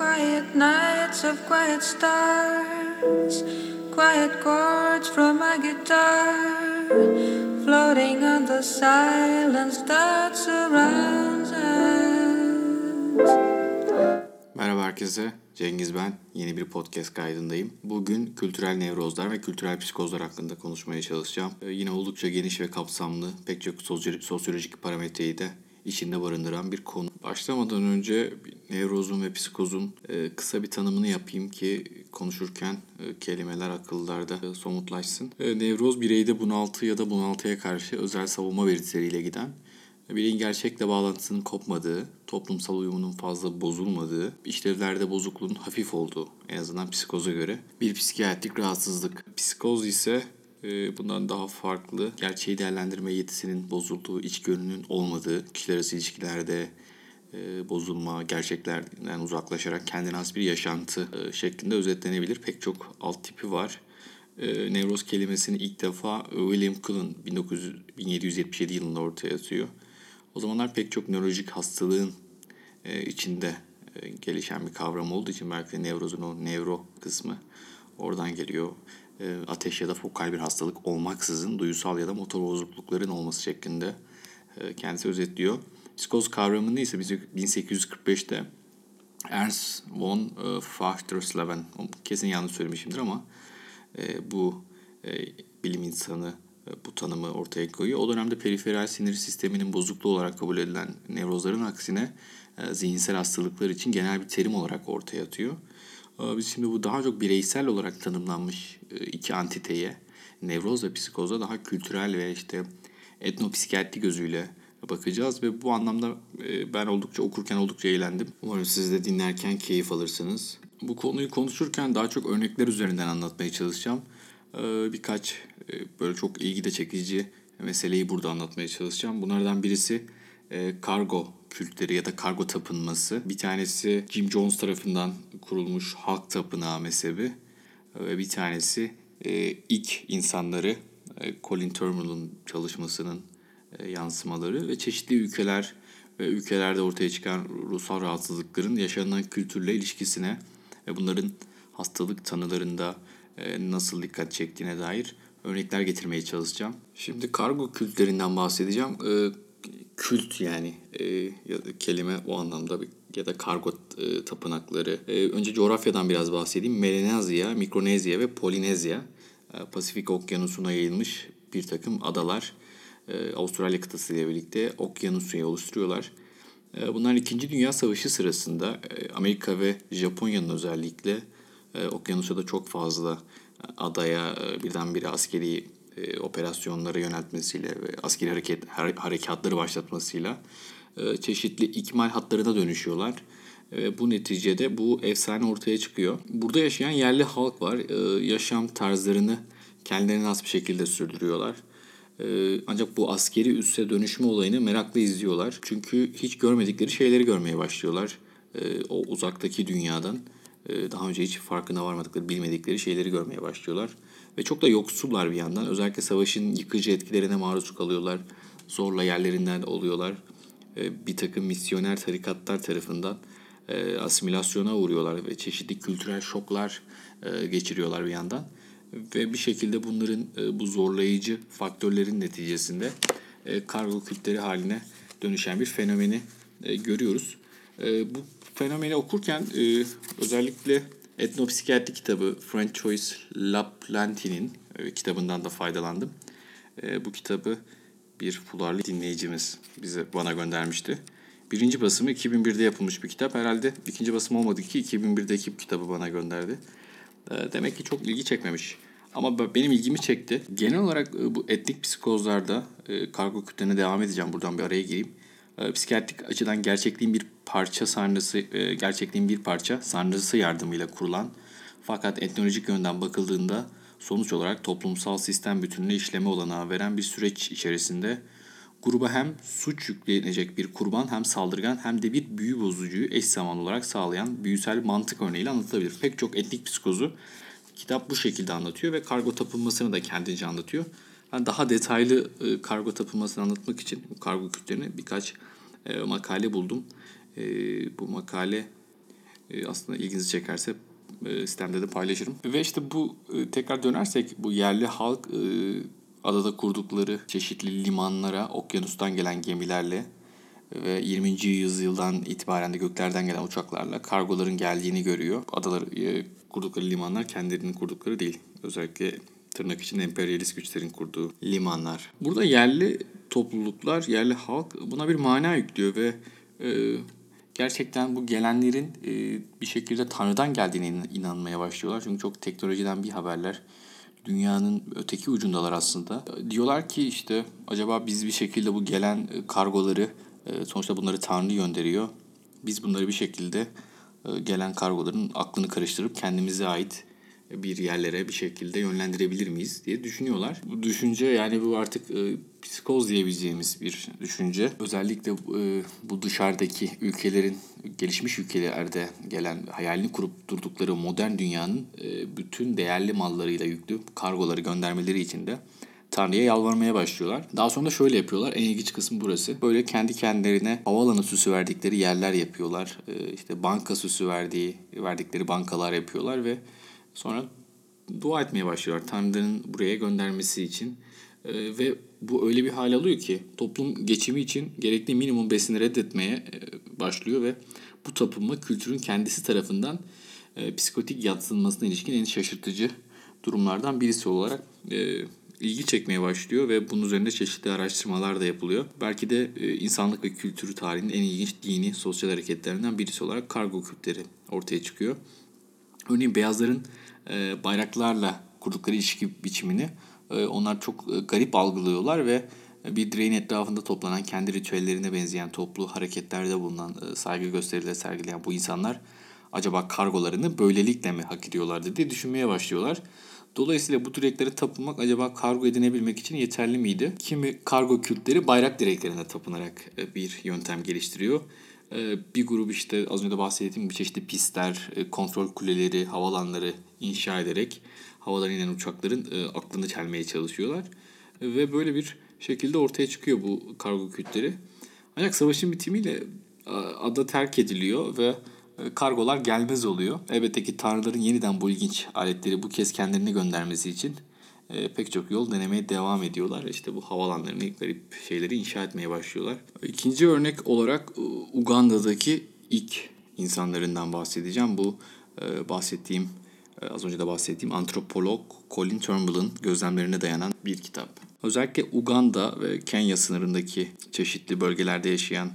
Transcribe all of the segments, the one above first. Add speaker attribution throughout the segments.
Speaker 1: Quiet nights of quiet stars, quiet chords from my guitar, floating on the silence that surrounds us.
Speaker 2: Merhaba herkese, Cengiz ben. Yeni bir podcast kaydındayım. Bugün kültürel nevrozlar ve kültürel psikozlar hakkında konuşmaya çalışacağım. Ee, yine oldukça geniş ve kapsamlı, pek çok sosyolojik parametreyi de içinde barındıran bir konu. Başlamadan önce nevrozun ve psikozun e, kısa bir tanımını yapayım ki konuşurken e, kelimeler akıllarda e, somutlaşsın. Nevroz bireyde bunaltı ya da bunaltıya karşı özel savunma belirtileriyle giden bireyin gerçekle bağlantısının kopmadığı, toplumsal uyumunun fazla bozulmadığı, işlevlerde bozukluğun hafif olduğu en azından psikoza göre bir psikiyatrik rahatsızlık. Psikoz ise bundan daha farklı, gerçeği değerlendirme yetisinin bozulduğu, içgörünün olmadığı, kişiler arası ilişkilerde e, bozulma, gerçeklerden uzaklaşarak kendine has bir yaşantı e, şeklinde özetlenebilir. Pek çok alt tipi var. E, nevroz kelimesini ilk defa William Cullen 1777 yılında ortaya atıyor. O zamanlar pek çok nörolojik hastalığın içinde gelişen bir kavram olduğu için belki de nevrozun o nevro kısmı oradan geliyor. E, ateş ya da fokal bir hastalık olmaksızın duyusal ya da motor bozuklukların olması şeklinde e, kendisi özetliyor. Psikoz kavramını ise 1845'te Ernst von e, Fachtersleben, kesin yanlış söylemişimdir ama bu bilim insanı bu tanımı ortaya koyuyor. O dönemde periferal sinir sisteminin bozukluğu olarak kabul edilen nevrozların aksine zihinsel hastalıklar için genel bir terim olarak ortaya atıyor. Biz şimdi bu daha çok bireysel olarak tanımlanmış e, iki antiteye, nevroz ve psikoza daha kültürel ve işte etnopsikiyatri gözüyle bakacağız ve bu anlamda e, ben oldukça okurken oldukça eğlendim. Umarım siz de dinlerken keyif alırsınız. Bu konuyu konuşurken daha çok örnekler üzerinden anlatmaya çalışacağım. E, birkaç böyle çok ilgi de çekici meseleyi burada anlatmaya çalışacağım. Bunlardan birisi kargo kültleri ya da kargo tapınması. Bir tanesi Jim Jones tarafından kurulmuş halk tapınağı mezhebi ve bir tanesi e, ilk insanları e, Colin Turnbull'un çalışmasının e, yansımaları ve çeşitli ülkeler ve ülkelerde ortaya çıkan ruhsal rahatsızlıkların yaşanan kültürle ilişkisine ve bunların hastalık tanılarında e, nasıl dikkat çektiğine dair örnekler getirmeye çalışacağım. Şimdi kargo kültlerinden bahsedeceğim. Kült yani e, ya da kelime o anlamda bir, ya da kargo e, tapınakları. E, önce coğrafyadan biraz bahsedeyim. Melanezya, Mikronezya ve Polinezya e, Pasifik Okyanusu'na yayılmış bir takım adalar. E, Avustralya kıtası ile birlikte okyanusuyu oluşturuyorlar. E, bunlar 2. Dünya Savaşı sırasında e, Amerika ve Japonya'nın özellikle e, okyanusta çok fazla e, adaya e, birdenbire askeri e, operasyonlara yöneltmesiyle ve askeri hareket harekatları başlatmasıyla e, çeşitli ikmal hatlarına dönüşüyorlar. Ve bu neticede bu efsane ortaya çıkıyor. Burada yaşayan yerli halk var. E, yaşam tarzlarını kendilerine has bir şekilde sürdürüyorlar. E, ancak bu askeri üsse dönüşme olayını merakla izliyorlar. Çünkü hiç görmedikleri şeyleri görmeye başlıyorlar. E, o uzaktaki dünyadan e, daha önce hiç farkına varmadıkları, bilmedikleri şeyleri görmeye başlıyorlar. Ve çok da yoksullar bir yandan. Özellikle savaşın yıkıcı etkilerine maruz kalıyorlar. Zorla yerlerinden oluyorlar. E, bir takım misyoner tarikatlar tarafından e, asimilasyona uğruyorlar ve çeşitli kültürel şoklar e, geçiriyorlar bir yandan. Ve bir şekilde bunların bu zorlayıcı faktörlerin neticesinde kargo kültleri haline dönüşen bir fenomeni görüyoruz. Bu fenomeni okurken özellikle etnopsikiyatri kitabı François Laplantin'in e, kitabından da faydalandım. E, bu kitabı bir Fularlı dinleyicimiz bize bana göndermişti. Birinci basımı 2001'de yapılmış bir kitap. Herhalde ikinci basım olmadı ki 2001'deki kitabı bana gönderdi. E, demek ki çok ilgi çekmemiş. Ama benim ilgimi çekti. Genel olarak e, bu etnik psikozlarda kargo kütlerine devam edeceğim. Buradan bir araya gireyim. E, psikiyatrik açıdan gerçekliğin bir parça sarnısı, e, gerçekliğin bir parça sarnısı yardımıyla kurulan fakat etnolojik yönden bakıldığında sonuç olarak toplumsal sistem bütününe işleme olanağı veren bir süreç içerisinde gruba hem suç yüklenecek bir kurban hem saldırgan hem de bir büyü bozucuyu eş zamanlı olarak sağlayan büyüsel mantık örneğiyle anlatılabilir. Pek çok etnik psikozu kitap bu şekilde anlatıyor ve kargo tapınmasını da kendince anlatıyor. Ben daha detaylı e, kargo tapınmasını anlatmak için kargo kültlerini birkaç e, makale buldum. E, bu makale e, aslında ilginizi çekerse e, sistemde de paylaşırım. Ve işte bu e, tekrar dönersek bu yerli halk e, adada kurdukları çeşitli limanlara okyanustan gelen gemilerle ve 20. yüzyıldan itibaren de göklerden gelen uçaklarla kargoların geldiğini görüyor. Adalar e, kurdukları limanlar kendilerinin kurdukları değil. Özellikle tırnak için emperyalist güçlerin kurduğu limanlar. Burada yerli topluluklar, yerli halk buna bir mana yüklüyor ve e, gerçekten bu gelenlerin e, bir şekilde Tanrı'dan geldiğine inanmaya başlıyorlar. Çünkü çok teknolojiden bir haberler. Dünyanın öteki ucundalar aslında. Diyorlar ki işte acaba biz bir şekilde bu gelen e, kargoları e, sonuçta bunları Tanrı gönderiyor. Biz bunları bir şekilde e, gelen kargoların aklını karıştırıp kendimize ait bir yerlere bir şekilde yönlendirebilir miyiz diye düşünüyorlar. Bu düşünce yani bu artık e, psikoz diyebileceğimiz bir düşünce. Özellikle e, bu dışarıdaki ülkelerin gelişmiş ülkelerde gelen hayalini kurup durdukları modern dünyanın e, bütün değerli mallarıyla yüklü kargoları göndermeleri için de Tanrı'ya yalvarmaya başlıyorlar. Daha sonra şöyle yapıyorlar. En ilginç kısmı burası. Böyle kendi kendilerine havaalanı süsü verdikleri yerler yapıyorlar. Ee, işte banka süsü verdiği, verdikleri bankalar yapıyorlar ve Sonra dua etmeye başlıyorlar Tanrı'nın buraya göndermesi için. E, ve bu öyle bir hal alıyor ki toplum geçimi için gerekli minimum besini reddetmeye e, başlıyor ve bu tapınma kültürün kendisi tarafından e, psikotik yatsınmasına ilişkin en şaşırtıcı durumlardan birisi olarak e, ilgi çekmeye başlıyor ve bunun üzerinde çeşitli araştırmalar da yapılıyor. Belki de insanlık ve kültürü tarihinin en ilginç dini sosyal hareketlerinden birisi olarak kargo kültleri ortaya çıkıyor. Örneğin beyazların bayraklarla kurdukları ilişki biçimini onlar çok e, garip algılıyorlar ve bir direğin etrafında toplanan kendi ritüellerine benzeyen toplu hareketlerde bulunan saygı gösterileri sergileyen bu insanlar acaba kargolarını böylelikle mi hak ediyorlardı diye düşünmeye başlıyorlar. Dolayısıyla bu direklere tapınmak acaba kargo edinebilmek için yeterli miydi? Kimi kargo kültleri bayrak direklerine tapınarak bir yöntem geliştiriyor. Ee, bir grup işte az önce de bahsettiğim gibi çeşitli pistler, e, kontrol kuleleri, havalanları inşa ederek havadan inen uçakların e, aklını çelmeye çalışıyorlar. Ve böyle bir şekilde ortaya çıkıyor bu kargo kütleri. Ancak savaşın bitimiyle ada terk ediliyor ve e, kargolar gelmez oluyor. Elbette ki tanrıların yeniden bu ilginç aletleri bu kez kendilerine göndermesi için e, pek çok yol denemeye devam ediyorlar. İşte bu havalanlarını, garip şeyleri inşa etmeye başlıyorlar. İkinci örnek olarak e, Uganda'daki ilk insanlarından bahsedeceğim. Bu e, bahsettiğim, e, az önce de bahsettiğim antropolog Colin Turnbull'ın gözlemlerine dayanan bir kitap. Özellikle Uganda ve Kenya sınırındaki çeşitli bölgelerde yaşayan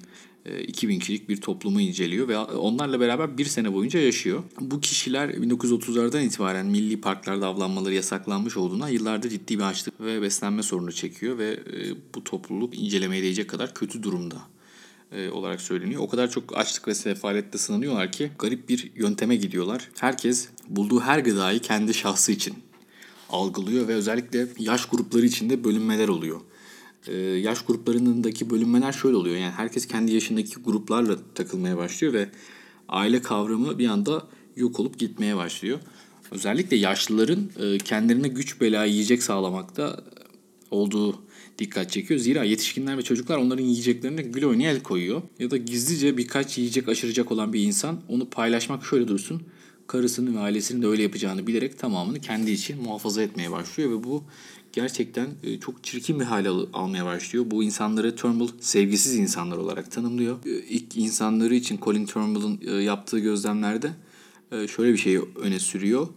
Speaker 2: 2000 e, kişilik bir toplumu inceliyor ve onlarla beraber bir sene boyunca yaşıyor. Bu kişiler 1930'lardan itibaren milli parklarda avlanmaları yasaklanmış olduğuna yıllardır ciddi bir açlık ve beslenme sorunu çekiyor ve e, bu topluluk incelemeye değecek kadar kötü durumda e, olarak söyleniyor. O kadar çok açlık ve sefalette sınanıyorlar ki garip bir yönteme gidiyorlar. Herkes bulduğu her gıdayı kendi şahsı için algılıyor ve özellikle yaş grupları içinde bölünmeler oluyor e, yaş gruplarındaki bölünmeler şöyle oluyor. Yani herkes kendi yaşındaki gruplarla takılmaya başlıyor ve aile kavramı bir anda yok olup gitmeye başlıyor. Özellikle yaşlıların e, kendilerine güç bela yiyecek sağlamakta olduğu dikkat çekiyor. Zira yetişkinler ve çocuklar onların yiyeceklerine gül oynaya el koyuyor. Ya da gizlice birkaç yiyecek aşıracak olan bir insan onu paylaşmak şöyle dursun. Karısının ve ailesinin de öyle yapacağını bilerek tamamını kendi için muhafaza etmeye başlıyor ve bu gerçekten e, çok çirkin bir hale al- almaya başlıyor. Bu insanları Turnbull sevgisiz insanlar olarak tanımlıyor. E, ilk insanları için Colin Turnbull'un e, yaptığı gözlemlerde şöyle bir şey öne sürüyor.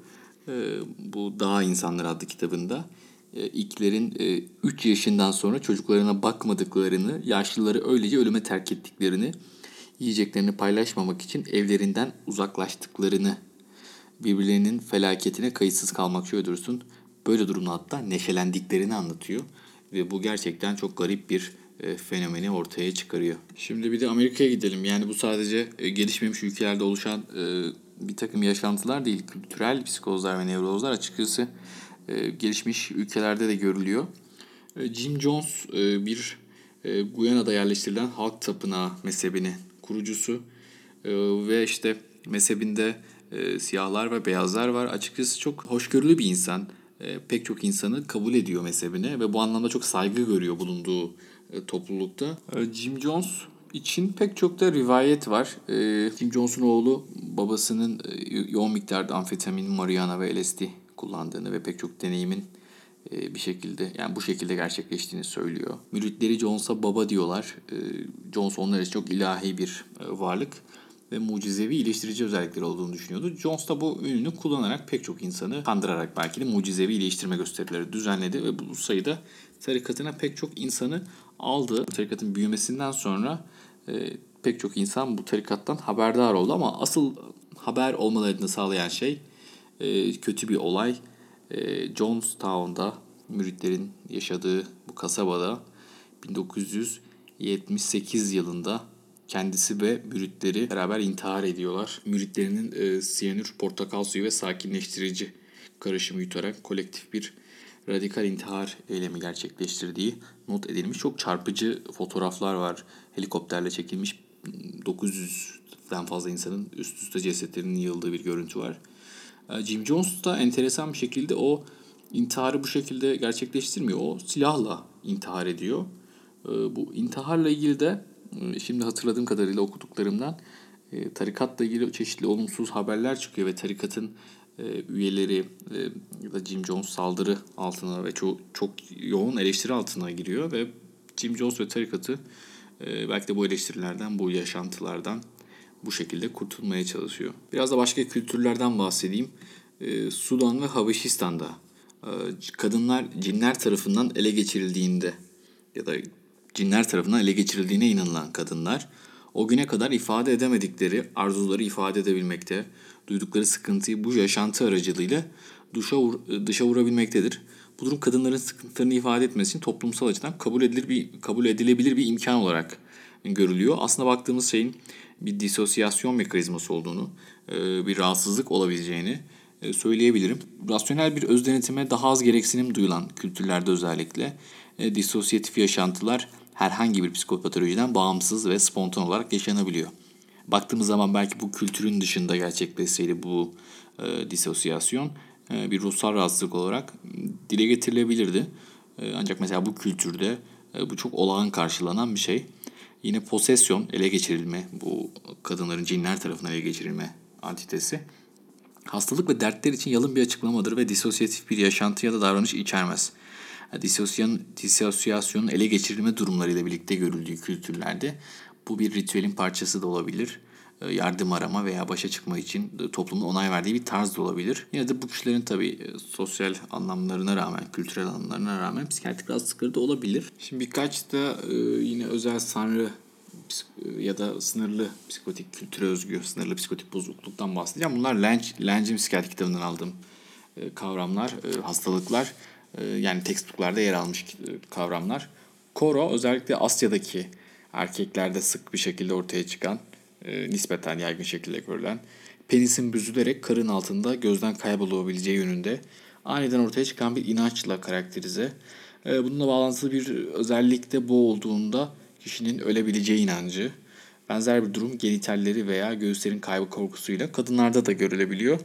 Speaker 2: Bu Dağ İnsanları adlı kitabında. İlklerin 3 yaşından sonra çocuklarına bakmadıklarını, yaşlıları öylece ölüme terk ettiklerini, yiyeceklerini paylaşmamak için evlerinden uzaklaştıklarını, birbirlerinin felaketine kayıtsız kalmak şöyle dursun, böyle durumda hatta neşelendiklerini anlatıyor. Ve bu gerçekten çok garip bir e, fenomeni ortaya çıkarıyor. Şimdi bir de Amerika'ya gidelim. Yani bu sadece e, gelişmemiş ülkelerde oluşan e, bir takım yaşantılar değil. Kültürel psikozlar ve nevrozlar açıkçası gelişmiş ülkelerde de görülüyor. Jim Jones bir Guyana'da yerleştirilen halk tapınağı mezhebinin kurucusu ve işte mezhebinde siyahlar ve beyazlar var. Açıkçası çok hoşgörülü bir insan e, pek çok insanı kabul ediyor mezhebine ve bu anlamda çok saygı görüyor bulunduğu e, toplulukta. E, Jim Jones için pek çok da rivayet var. Jim Jones'un oğlu babasının yoğun miktarda amfetamin, marihuana ve LSD kullandığını ve pek çok deneyimin bir şekilde yani bu şekilde gerçekleştiğini söylüyor. Müritleri Jones'a baba diyorlar. Jones onlar için çok ilahi bir varlık ve mucizevi iyileştirici özellikleri olduğunu düşünüyordu. Jones da bu ününü kullanarak pek çok insanı kandırarak belki de mucizevi iyileştirme gösterileri düzenledi ve bu sayıda tarikatına pek çok insanı aldı. Tarikatın büyümesinden sonra e, pek çok insan bu tarikattan haberdar oldu ama asıl haber olmalarını sağlayan şey e, kötü bir olay. E, Jonestown'da müritlerin yaşadığı bu kasabada 1978 yılında kendisi ve müritleri beraber intihar ediyorlar. Müritlerinin e, siyanür, portakal suyu ve sakinleştirici karışımı yutarak kolektif bir radikal intihar eylemi gerçekleştirdiği not edilmiş. Çok çarpıcı fotoğraflar var. Helikopterle çekilmiş 900'den fazla insanın üst üste cesetlerinin yığıldığı bir görüntü var. E, Jim Jones da enteresan bir şekilde o intiharı bu şekilde gerçekleştirmiyor. O silahla intihar ediyor. E, bu intiharla ilgili de şimdi hatırladığım kadarıyla okuduklarımdan tarikatla ilgili çeşitli olumsuz haberler çıkıyor ve tarikatın üyeleri ya da Jim Jones saldırı altına ve çok çok yoğun eleştiri altına giriyor ve Jim Jones ve tarikatı belki de bu eleştirilerden, bu yaşantılardan bu şekilde kurtulmaya çalışıyor. Biraz da başka kültürlerden bahsedeyim. Ee, Sudan ve Habeşistan'da e, kadınlar cinler tarafından ele geçirildiğinde ya da cinler tarafından ele geçirildiğine inanılan kadınlar o güne kadar ifade edemedikleri arzuları ifade edebilmekte, duydukları sıkıntıyı bu yaşantı aracılığıyla duşa dışa vurabilmektedir. Bu durum kadınların sıkıntılarını ifade etmesi için toplumsal açıdan kabul edilir bir kabul edilebilir bir imkan olarak görülüyor. Aslında baktığımız şeyin bir disosyasyon mekanizması olduğunu, e, bir rahatsızlık olabileceğini e, söyleyebilirim. Rasyonel bir öz denetime daha az gereksinim duyulan kültürlerde özellikle e, disosyatif yaşantılar herhangi bir psikopatolojiden bağımsız ve spontan olarak yaşanabiliyor. Baktığımız zaman belki bu kültürün dışında gerçekleşseydi bu e, disosyasyon e, bir ruhsal rahatsızlık olarak dile getirilebilirdi. E, ancak mesela bu kültürde e, bu çok olağan karşılanan bir şey. Yine posesyon, ele geçirilme, bu kadınların cinler tarafından ele geçirilme antitesi. Hastalık ve dertler için yalın bir açıklamadır ve disosyatif bir yaşantı ya da davranış içermez. Disosyan, disosyasyonun ele geçirilme durumlarıyla birlikte görüldüğü kültürlerde bu bir ritüelin parçası da olabilir. E, yardım arama veya başa çıkma için toplumun onay verdiği bir tarz da olabilir. Yine de bu kişilerin tabii e, sosyal anlamlarına rağmen, kültürel anlamlarına rağmen psikiyatrik rahatsızlıkları da olabilir. Şimdi birkaç da e, yine özel sanrı ya da sınırlı psikotik kültüre özgü sınırlı psikotik bozukluktan bahsedeceğim. Bunlar Lange, Lange'in psikiyatri kitabından aldığım kavramlar, hastalıklar yani textbooklarda yer almış kavramlar. Koro özellikle Asya'daki erkeklerde sık bir şekilde ortaya çıkan e, nispeten yaygın şekilde görülen penisin büzülerek karın altında gözden kaybolabileceği yönünde aniden ortaya çıkan bir inançla karakterize. E, bununla bağlantılı bir özellik de bu olduğunda kişinin ölebileceği inancı. Benzer bir durum genitalleri veya göğüslerin kaybı korkusuyla kadınlarda da görülebiliyor.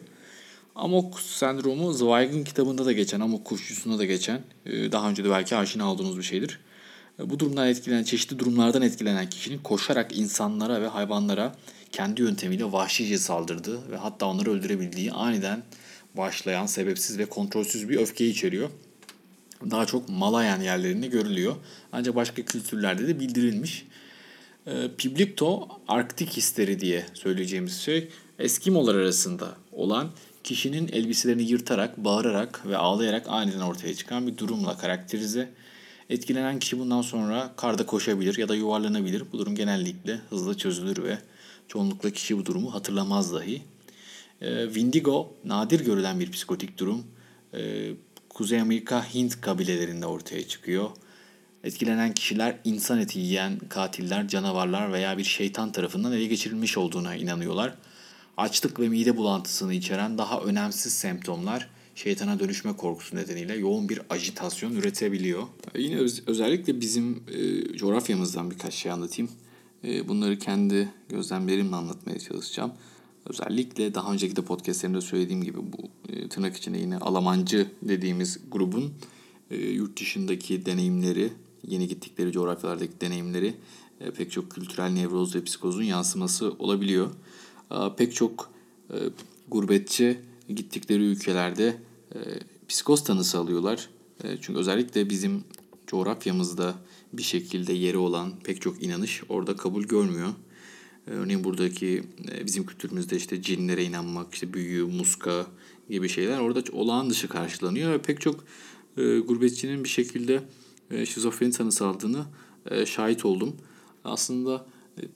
Speaker 2: Amok sendromu Zweig'in kitabında da geçen, Amok kuşçusunda da geçen, e, daha önce de belki aşina olduğunuz bir şeydir. Bu durumdan etkilenen, çeşitli durumlardan etkilenen kişinin koşarak insanlara ve hayvanlara kendi yöntemiyle vahşice saldırdığı ve hatta onları öldürebildiği aniden başlayan sebepsiz ve kontrolsüz bir öfke içeriyor. Daha çok Malayan yerlerinde görülüyor. Ancak başka kültürlerde de bildirilmiş. E, Piblikto Arktik hisleri diye söyleyeceğimiz şey Eskimolar arasında olan kişinin elbiselerini yırtarak, bağırarak ve ağlayarak aniden ortaya çıkan bir durumla karakterize Etkilenen kişi bundan sonra karda koşabilir ya da yuvarlanabilir. Bu durum genellikle hızlı çözülür ve çoğunlukla kişi bu durumu hatırlamaz dahi. E, Windigo nadir görülen bir psikotik durum. E, Kuzey Amerika Hint kabilelerinde ortaya çıkıyor. Etkilenen kişiler insan eti yiyen katiller, canavarlar veya bir şeytan tarafından ele geçirilmiş olduğuna inanıyorlar. Açlık ve mide bulantısını içeren daha önemsiz semptomlar şeytana dönüşme korkusu nedeniyle yoğun bir ajitasyon üretebiliyor. Yine öz, özellikle bizim e, coğrafyamızdan birkaç şey anlatayım. E, bunları kendi gözlemlerimle anlatmaya çalışacağım. Özellikle daha önceki de podcastlerimde söylediğim gibi bu e, tırnak içinde yine Alamancı dediğimiz grubun e, yurt dışındaki deneyimleri, yeni gittikleri coğrafyalardaki deneyimleri e, pek çok kültürel nevroz ve psikozun yansıması olabiliyor. Pek çok e, gurbetçi gittikleri ülkelerde e, psikoz tanısı alıyorlar. Çünkü özellikle bizim coğrafyamızda bir şekilde yeri olan pek çok inanış orada kabul görmüyor. Örneğin buradaki bizim kültürümüzde işte cinlere inanmak, işte büyü, muska gibi şeyler orada olağan dışı karşılanıyor ve pek çok gurbetçinin bir şekilde şizofreni tanısı aldığını şahit oldum aslında e,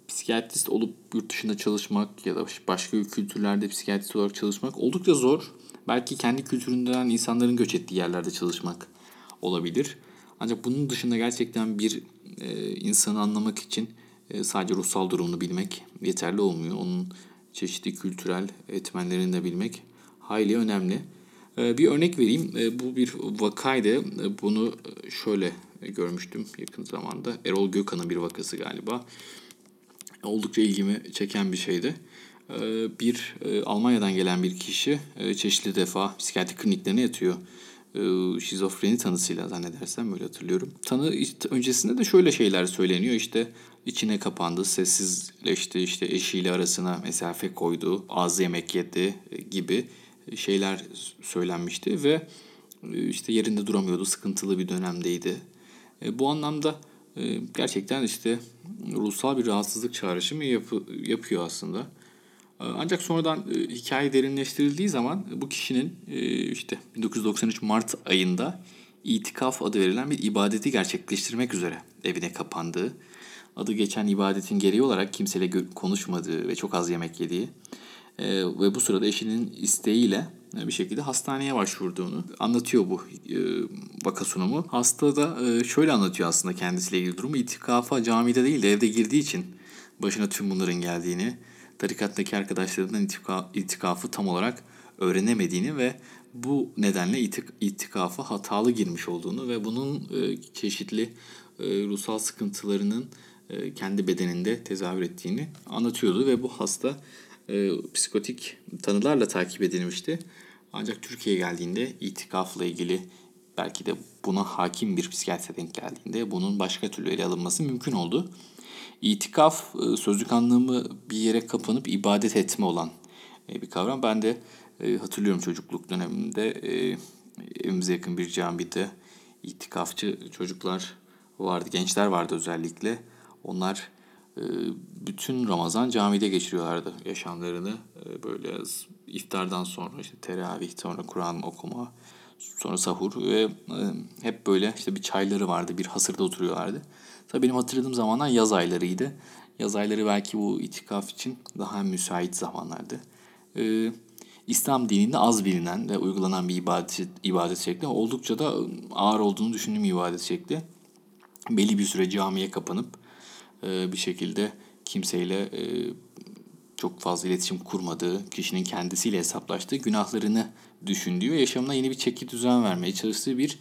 Speaker 2: psikiyatrist olup yurt dışında çalışmak ya da başka kültürlerde psikiyatrist olarak çalışmak oldukça zor. Belki kendi kültüründen insanların göç ettiği yerlerde çalışmak olabilir. Ancak bunun dışında gerçekten bir e, insanı anlamak için e, sadece ruhsal durumunu bilmek yeterli olmuyor. Onun çeşitli kültürel etmenlerini de bilmek hayli önemli. E, bir örnek vereyim. E, bu bir vakaydı. E, bunu şöyle görmüştüm yakın zamanda. Erol Gökhan'ın bir vakası galiba. Oldukça ilgimi çeken bir şeydi. Ee, bir e, Almanya'dan gelen bir kişi e, çeşitli defa psikiyatri kliniklerine yatıyor. Ee, şizofreni tanısıyla zannedersem böyle hatırlıyorum. Tanı öncesinde de şöyle şeyler söyleniyor işte içine kapandı, sessizleşti, işte eşiyle arasına mesafe koydu, az yemek yedi e, gibi şeyler söylenmişti ve işte yerinde duramıyordu, sıkıntılı bir dönemdeydi bu anlamda gerçekten işte ruhsal bir rahatsızlık çağrışımı yapı, yapıyor aslında. E, ancak sonradan e, hikaye derinleştirildiği zaman bu kişinin e, işte 1993 Mart ayında itikaf adı verilen bir ibadeti gerçekleştirmek üzere evine kapandığı, adı geçen ibadetin gereği olarak kimseyle konuşmadığı ve çok az yemek yediği e, ve bu sırada eşinin isteğiyle bir şekilde hastaneye başvurduğunu anlatıyor bu e, vaka sunumu. Hasta da e, şöyle anlatıyor aslında kendisiyle ilgili durumu. İtikafa camide değil de evde girdiği için başına tüm bunların geldiğini, tarikattaki arkadaşlarından itika, itikafı tam olarak öğrenemediğini ve bu nedenle itik, itikafa hatalı girmiş olduğunu ve bunun e, çeşitli e, ruhsal sıkıntılarının e, kendi bedeninde tezahür ettiğini anlatıyordu ve bu hasta e, psikotik tanılarla takip edilmişti. Ancak Türkiye'ye geldiğinde itikafla ilgili belki de buna hakim bir psikiyatre denk geldiğinde bunun başka türlü ele alınması mümkün oldu. İtikaf e, sözlük anlamı bir yere kapanıp ibadet etme olan e, bir kavram. Ben de e, hatırlıyorum çocukluk döneminde evimize yakın bir camide itikafçı çocuklar vardı, gençler vardı özellikle. Onlar bütün Ramazan camide geçiriyorlardı yaşamlarını. Böyle iftardan sonra işte teravih, sonra Kur'an okuma, sonra sahur ve e, hep böyle işte bir çayları vardı, bir hasırda oturuyorlardı. Tabii benim hatırladığım zamanlar yaz aylarıydı. Yaz ayları belki bu itikaf için daha müsait zamanlardı. Ee, İslam dininde az bilinen ve uygulanan bir ibadet, ibadet şekli oldukça da ağır olduğunu düşündüğüm ibadet şekli. Belli bir süre camiye kapanıp e, bir şekilde kimseyle e, çok fazla iletişim kurmadığı, kişinin kendisiyle hesaplaştığı, günahlarını düşündüğü ve yaşamına yeni bir çeki düzen vermeye çalıştığı bir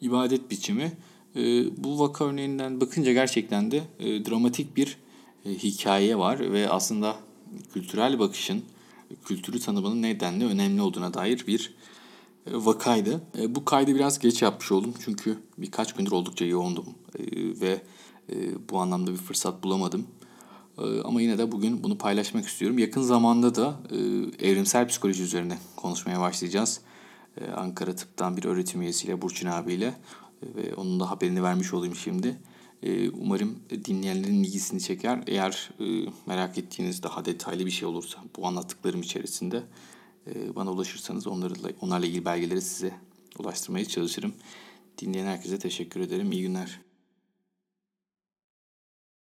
Speaker 2: ibadet biçimi. E, bu vaka örneğinden bakınca gerçekten de e, dramatik bir e, hikaye var ve aslında kültürel bakışın, kültürü tanımanın nedenle önemli olduğuna dair bir e, vakaydı. Bu kaydı biraz geç yapmış oldum çünkü birkaç gündür oldukça yoğundum ve bu anlamda bir fırsat bulamadım. Ee, ama yine de bugün bunu paylaşmak istiyorum. Yakın zamanda da e, evrimsel psikoloji üzerine konuşmaya başlayacağız. E, Ankara Tıp'tan bir öğretim üyesiyle Burçin abiyle e, ve onun da haberini vermiş olayım şimdi. E, umarım dinleyenlerin ilgisini çeker. Eğer e, merak ettiğiniz daha detaylı bir şey olursa bu anlattıklarım içerisinde bana ulaşırsanız onlarla, onlarla ilgili belgeleri size ulaştırmaya çalışırım. Dinleyen herkese teşekkür ederim. İyi günler.